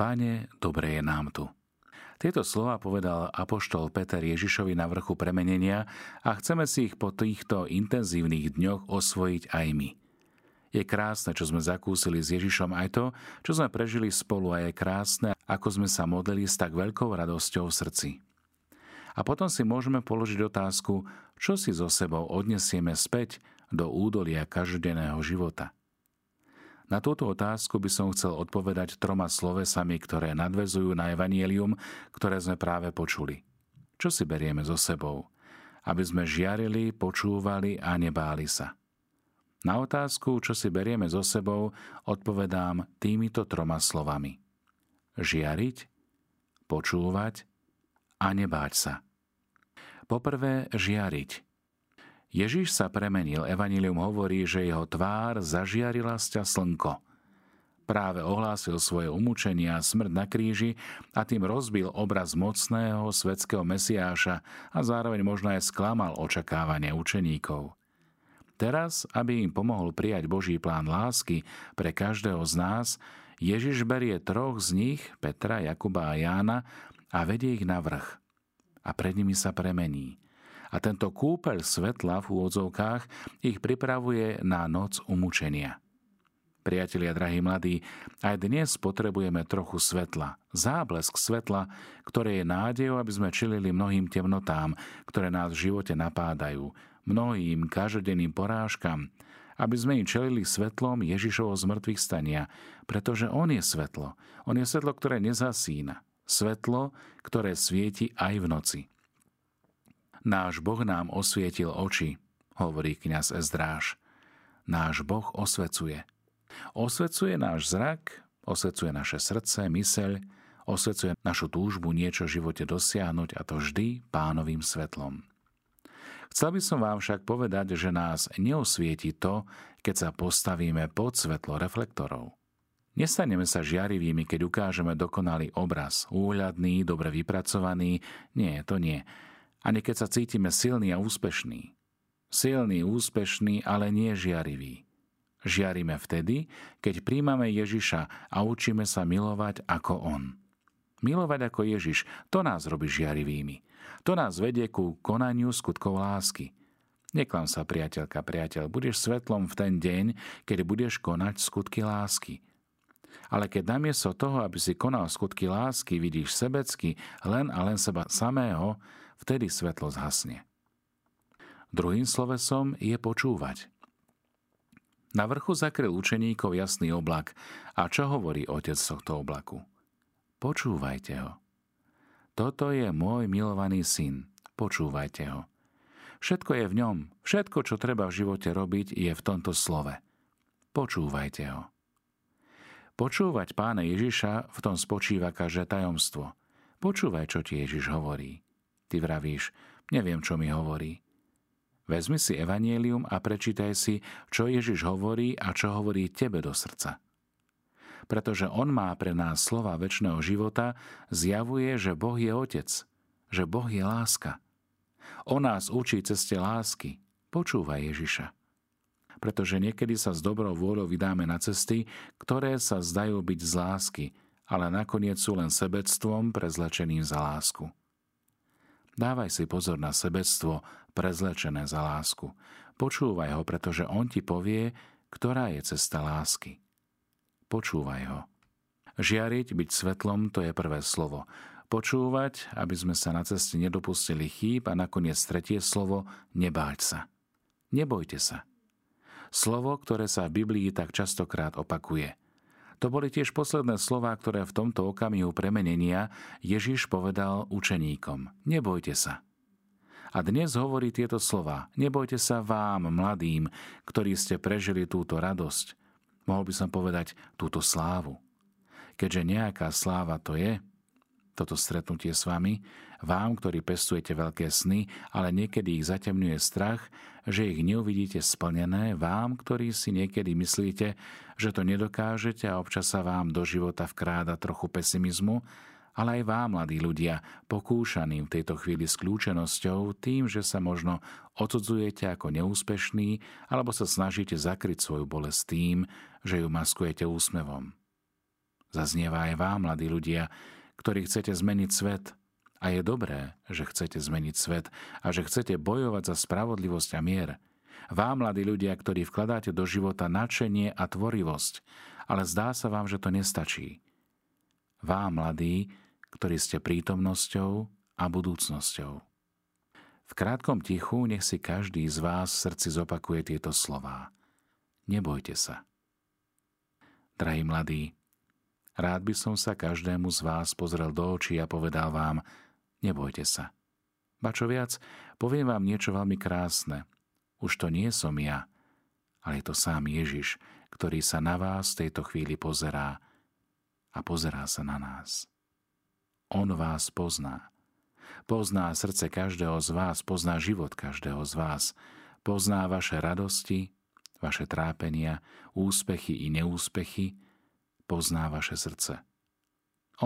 Pane, dobre je nám tu. Tieto slova povedal apoštol Peter Ježišovi na vrchu premenenia a chceme si ich po týchto intenzívnych dňoch osvojiť aj my. Je krásne, čo sme zakúsili s Ježišom aj to, čo sme prežili spolu a je krásne, ako sme sa modlili s tak veľkou radosťou v srdci. A potom si môžeme položiť otázku, čo si so sebou odnesieme späť do údolia každodenného života. Na túto otázku by som chcel odpovedať troma slovesami, ktoré nadvezujú na evanielium, ktoré sme práve počuli. Čo si berieme so sebou? Aby sme žiarili, počúvali a nebáli sa. Na otázku, čo si berieme so sebou, odpovedám týmito troma slovami. Žiariť, počúvať a nebáť sa. Poprvé, žiariť. Ježiš sa premenil, Evangelium hovorí, že jeho tvár zažiarila sťa slnko. Práve ohlásil svoje umúčenia a smrť na kríži a tým rozbil obraz mocného svetského mesiáša a zároveň možno aj sklamal očakávanie učeníkov – Teraz, aby im pomohol prijať Boží plán lásky pre každého z nás, Ježiš berie troch z nich, Petra, Jakuba a Jána, a vedie ich na vrch. A pred nimi sa premení. A tento kúpeľ svetla v úvodzovkách ich pripravuje na noc umúčenia. Priatelia, drahí mladí, aj dnes potrebujeme trochu svetla, záblesk svetla, ktoré je nádejou, aby sme čilili mnohým temnotám, ktoré nás v živote napádajú, mnohým každodenným porážkam, aby sme im čelili svetlom Ježišovo zmrtvých stania, pretože On je svetlo. On je svetlo, ktoré nezasína. Svetlo, ktoré svieti aj v noci. Náš Boh nám osvietil oči, hovorí kňaz Ezdráž. Náš Boh osvecuje. Osvecuje náš zrak, osvecuje naše srdce, myseľ, osvecuje našu túžbu niečo v živote dosiahnuť a to vždy pánovým svetlom. Chcel by som vám však povedať, že nás neosvieti to, keď sa postavíme pod svetlo reflektorov. Nestaneme sa žiarivými, keď ukážeme dokonalý obraz, úhľadný, dobre vypracovaný. Nie, to nie. Ani keď sa cítime silný a úspešný. Silný, úspešný, ale nie žiarivý. Žiarime vtedy, keď príjmame Ježiša a učíme sa milovať ako On. Milovať ako Ježiš, to nás robí žiarivými. To nás vedie ku konaniu skutkov lásky. Neklam sa, priateľka, priateľ, budeš svetlom v ten deň, keď budeš konať skutky lásky. Ale keď namiesto toho, aby si konal skutky lásky, vidíš sebecky len a len seba samého, vtedy svetlo zhasne. Druhým slovesom je počúvať. Na vrchu zakryl učeníkov jasný oblak. A čo hovorí otec tohto oblaku? Počúvajte ho. Toto je môj milovaný syn, počúvajte ho. Všetko je v ňom, všetko, čo treba v živote robiť, je v tomto slove. Počúvajte ho. Počúvať pána Ježiša, v tom spočíva každé tajomstvo. Počúvaj, čo ti Ježiš hovorí. Ty vravíš, neviem, čo mi hovorí. Vezmi si evanielium a prečítaj si, čo Ježiš hovorí a čo hovorí tebe do srdca pretože On má pre nás slova väčšného života, zjavuje, že Boh je Otec, že Boh je láska. On nás učí ceste lásky. Počúvaj Ježiša. Pretože niekedy sa s dobrou vôľou vydáme na cesty, ktoré sa zdajú byť z lásky, ale nakoniec sú len sebectvom prezlečeným za lásku. Dávaj si pozor na sebectvo prezlečené za lásku. Počúvaj ho, pretože on ti povie, ktorá je cesta lásky počúvaj ho. Žiariť, byť svetlom, to je prvé slovo. Počúvať, aby sme sa na ceste nedopustili chýb a nakoniec tretie slovo, nebáť sa. Nebojte sa. Slovo, ktoré sa v Biblii tak častokrát opakuje. To boli tiež posledné slová, ktoré v tomto okamihu premenenia Ježiš povedal učeníkom. Nebojte sa. A dnes hovorí tieto slova. Nebojte sa vám, mladým, ktorí ste prežili túto radosť, mohol by som povedať túto slávu. Keďže nejaká sláva to je, toto stretnutie s vami, vám, ktorí pestujete veľké sny, ale niekedy ich zatemňuje strach, že ich neuvidíte splnené, vám, ktorí si niekedy myslíte, že to nedokážete a občas sa vám do života vkráda trochu pesimizmu, ale aj vám, mladí ľudia, pokúšaným v tejto chvíli s kľúčenosťou, tým, že sa možno odsudzujete ako neúspešný, alebo sa snažíte zakryť svoju bolesť tým, že ju maskujete úsmevom. Zaznieva aj vám, mladí ľudia, ktorí chcete zmeniť svet. A je dobré, že chcete zmeniť svet a že chcete bojovať za spravodlivosť a mier. Vám, mladí ľudia, ktorí vkladáte do života nadšenie a tvorivosť, ale zdá sa vám, že to nestačí. Vám, mladí, ktorí ste prítomnosťou a budúcnosťou. V krátkom tichu nech si každý z vás v srdci zopakuje tieto slová. Nebojte sa. Drahí mladí, rád by som sa každému z vás pozrel do očí a povedal vám, nebojte sa. Ba čo viac, poviem vám niečo veľmi krásne. Už to nie som ja, ale je to sám Ježiš, ktorý sa na vás v tejto chvíli pozerá a pozerá sa na nás. On vás pozná. Pozná srdce každého z vás, pozná život každého z vás, pozná vaše radosti, vaše trápenia, úspechy i neúspechy, pozná vaše srdce.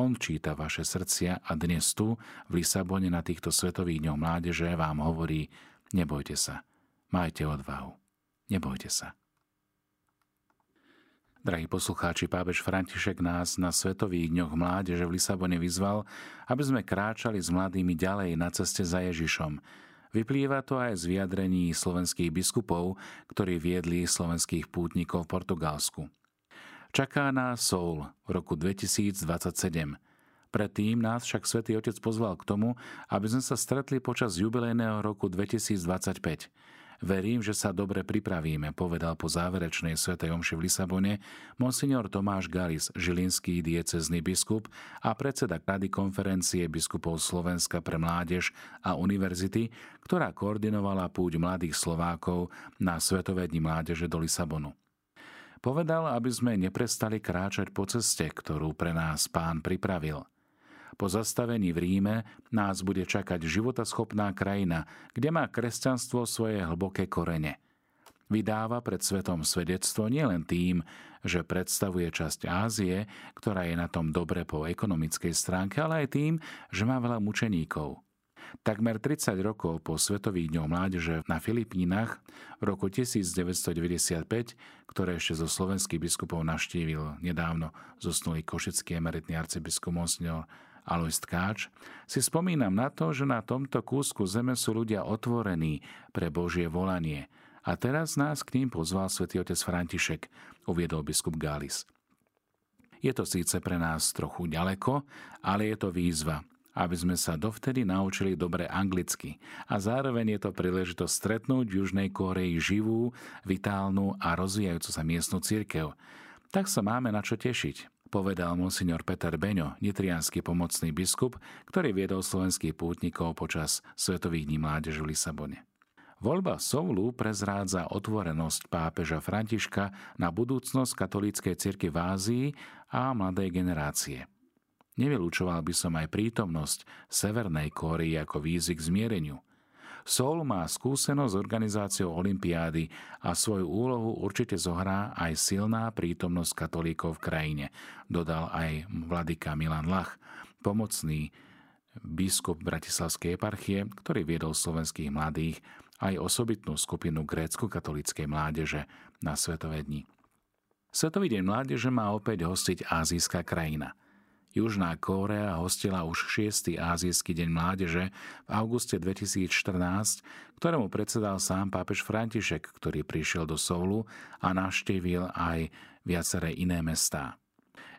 On číta vaše srdcia a dnes tu, v Lisabone na týchto svetových dňoch mládeže vám hovorí, nebojte sa, majte odvahu, nebojte sa. Drahí poslucháči, pápež František nás na Svetových dňoch mládeže v Lisabone vyzval, aby sme kráčali s mladými ďalej na ceste za Ježišom, Vyplýva to aj z vyjadrení slovenských biskupov, ktorí viedli slovenských pútnikov v Portugalsku. Čaká nás Soul v roku 2027. Predtým nás však svätý Otec pozval k tomu, aby sme sa stretli počas jubilejného roku 2025. Verím, že sa dobre pripravíme, povedal po záverečnej svätej omši v Lisabone monsignor Tomáš Galis, žilinský diecezný biskup a predseda Rady konferencie biskupov Slovenska pre mládež a univerzity, ktorá koordinovala púť mladých Slovákov na Svetové dni mládeže do Lisabonu. Povedal, aby sme neprestali kráčať po ceste, ktorú pre nás pán pripravil – po zastavení v Ríme nás bude čakať životaschopná krajina, kde má kresťanstvo svoje hlboké korene. Vydáva pred svetom svedectvo nielen tým, že predstavuje časť Ázie, ktorá je na tom dobre po ekonomickej stránke, ale aj tým, že má veľa mučeníkov. Takmer 30 rokov po Svetových dňoch mládeže na Filipínach v roku 1995, ktoré ešte zo slovenských biskupov naštívil nedávno zosnulý košický emeritný arcibiskup Monsignor Alois Tkáč, si spomínam na to, že na tomto kúsku zeme sú ľudia otvorení pre Božie volanie. A teraz nás k ním pozval svätý otec František, uviedol biskup Galis. Je to síce pre nás trochu ďaleko, ale je to výzva, aby sme sa dovtedy naučili dobre anglicky a zároveň je to príležitosť stretnúť v Južnej Koreji živú, vitálnu a rozvíjajúcu sa miestnu církev. Tak sa máme na čo tešiť povedal monsignor Peter Beňo, nitrianský pomocný biskup, ktorý viedol slovenských pútnikov počas Svetových dní mládeže v Lisabone. Voľba Soulu prezrádza otvorenosť pápeža Františka na budúcnosť katolíckej cirky v Ázii a mladej generácie. Nevylúčoval by som aj prítomnosť Severnej Kóry ako výzvy k zmiereniu – Soul má skúsenosť s organizáciou Olympiády a svoju úlohu určite zohrá aj silná prítomnosť katolíkov v krajine, dodal aj vladyka Milan Lach, pomocný biskup Bratislavskej eparchie, ktorý viedol slovenských mladých aj osobitnú skupinu grécko-katolíckej mládeže na Svetové dni. Svetový deň mládeže má opäť hostiť azijská krajina – Južná Kórea hostila už 6. Ázijský deň mládeže v auguste 2014, ktorému predsedal sám pápež František, ktorý prišiel do Soulu a navštívil aj viaceré iné mestá.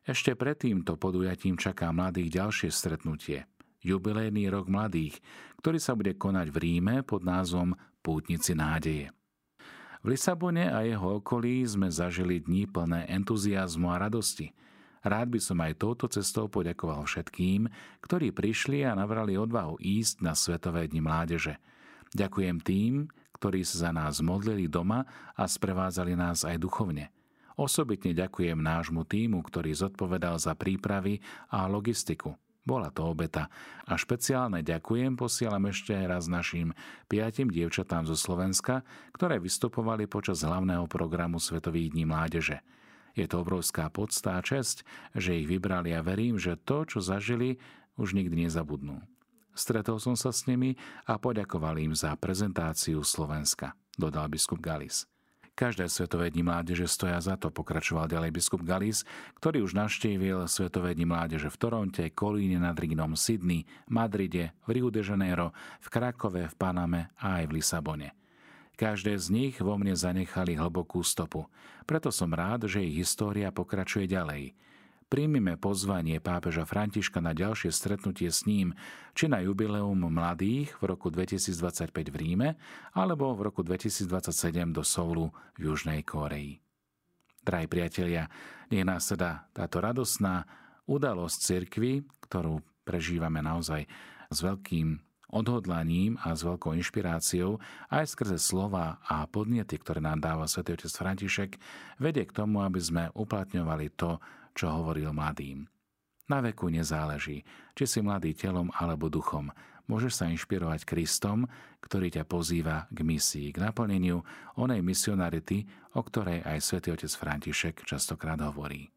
Ešte pred týmto podujatím čaká mladých ďalšie stretnutie. Jubilejný rok mladých, ktorý sa bude konať v Ríme pod názvom Pútnici nádeje. V Lisabone a jeho okolí sme zažili dní plné entuziasmu a radosti – Rád by som aj touto cestou poďakoval všetkým, ktorí prišli a navrali odvahu ísť na Svetové dni mládeže. Ďakujem tým, ktorí sa za nás modlili doma a sprevádzali nás aj duchovne. Osobitne ďakujem nášmu týmu, ktorý zodpovedal za prípravy a logistiku. Bola to obeta. A špeciálne ďakujem posielam ešte raz našim piatim dievčatám zo Slovenska, ktoré vystupovali počas hlavného programu Svetových dní mládeže. Je to obrovská podstá a česť, že ich vybrali a verím, že to, čo zažili, už nikdy nezabudnú. Stretol som sa s nimi a poďakoval im za prezentáciu Slovenska, dodal biskup Galis. Každé Svetové dni mládeže stoja za to, pokračoval ďalej biskup Galis, ktorý už navštívil Svetové dni mládeže v Toronte, Kolíne nad Rínom, Sydney, Madride, v Rio de Janeiro, v Krakove, v Paname a aj v Lisabone. Každé z nich vo mne zanechali hlbokú stopu. Preto som rád, že ich história pokračuje ďalej – Príjmime pozvanie pápeža Františka na ďalšie stretnutie s ním, či na jubileum mladých v roku 2025 v Ríme, alebo v roku 2027 do Soulu v Južnej Kóreji. Drahí priatelia, nech nás teda táto radosná udalosť cirkvy, ktorú prežívame naozaj s veľkým odhodlaním a s veľkou inšpiráciou aj skrze slova a podnety, ktoré nám dáva svätý otec František, vedie k tomu, aby sme uplatňovali to, čo hovoril mladým. Na veku nezáleží, či si mladý telom alebo duchom. Môžeš sa inšpirovať Kristom, ktorý ťa pozýva k misii, k naplneniu onej misionarity, o ktorej aj svätý otec František častokrát hovorí.